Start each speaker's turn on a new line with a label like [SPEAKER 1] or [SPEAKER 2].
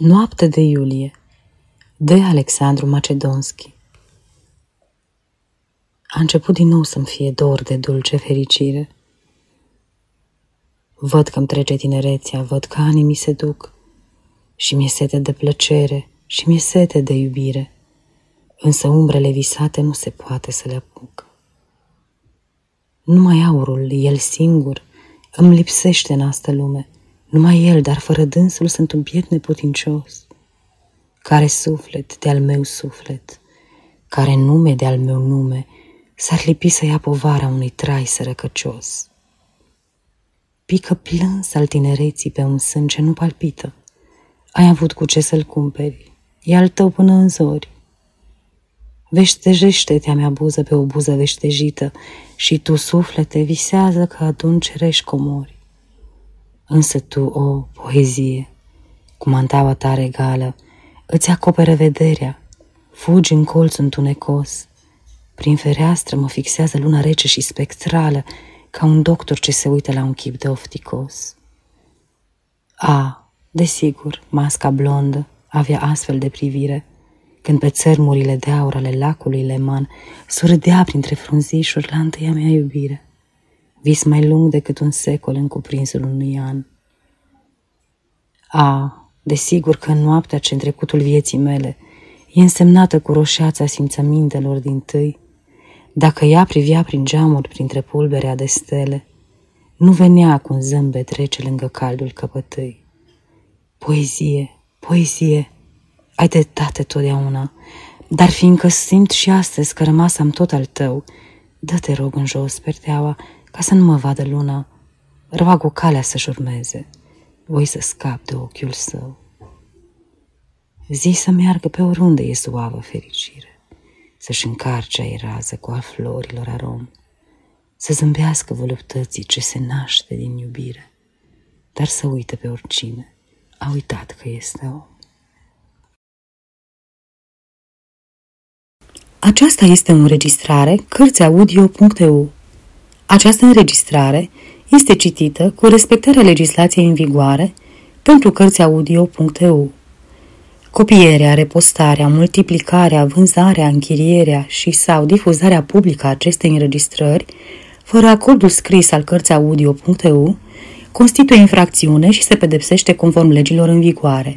[SPEAKER 1] Noapte de iulie de Alexandru Macedonski A început din nou să-mi fie dor de dulce fericire. Văd că-mi trece tinerețea, văd că anii mi se duc și mi-e sete de plăcere și mi-e sete de iubire, însă umbrele visate nu se poate să le apuc. Numai aurul, el singur, îmi lipsește în asta lume – numai el, dar fără dânsul sunt un biet neputincios. Care suflet de-al meu suflet, care nume de-al meu nume, s-ar lipi să ia povara unui trai sărăcăcios. Pică plâns al tinereții pe un sân ce nu palpită. Ai avut cu ce să-l cumperi, e al tău până în zori. Veștejește-te-a mea buză pe o buză veștejită și tu, suflete, visează că adun cerești comori. Însă tu, o poezie, cu mantaua ta regală, îți acoperă vederea, fugi în colț întunecos. Prin fereastră mă fixează luna rece și spectrală, ca un doctor ce se uită la un chip de ofticos. A, desigur, masca blondă avea astfel de privire, când pe țărmurile de aur ale lacului Leman surâdea printre frunzișuri la întâia mea iubire vis mai lung decât un secol în cuprinsul unui an. A, desigur că în noaptea ce în trecutul vieții mele e însemnată cu roșeața simțămintelor din tâi, dacă ea privea prin geamuri printre pulberea de stele, nu venea cu un zâmbet rece lângă caldul căpătâi. Poezie, poezie, ai dreptate totdeauna, dar fiindcă simt și astăzi că rămas am tot al tău, dă-te rog în jos, perdeaua, ca să nu mă vadă luna, roag o calea să-și urmeze, voi să scap de ochiul său. Zi să meargă pe oriunde e suavă fericire, să-și încarce ai rază cu a florilor arom, să zâmbească voluptății ce se naște din iubire, dar să uite pe oricine, a uitat că este om.
[SPEAKER 2] Aceasta este o înregistrare Cărțiaudio.eu această înregistrare este citită cu respectarea legislației în vigoare pentru Cărțiaudio.eu. Copierea, repostarea, multiplicarea, vânzarea, închirierea și sau difuzarea publică a acestei înregistrări, fără acordul scris al Cărțiaudio.eu, constituie infracțiune și se pedepsește conform legilor în vigoare.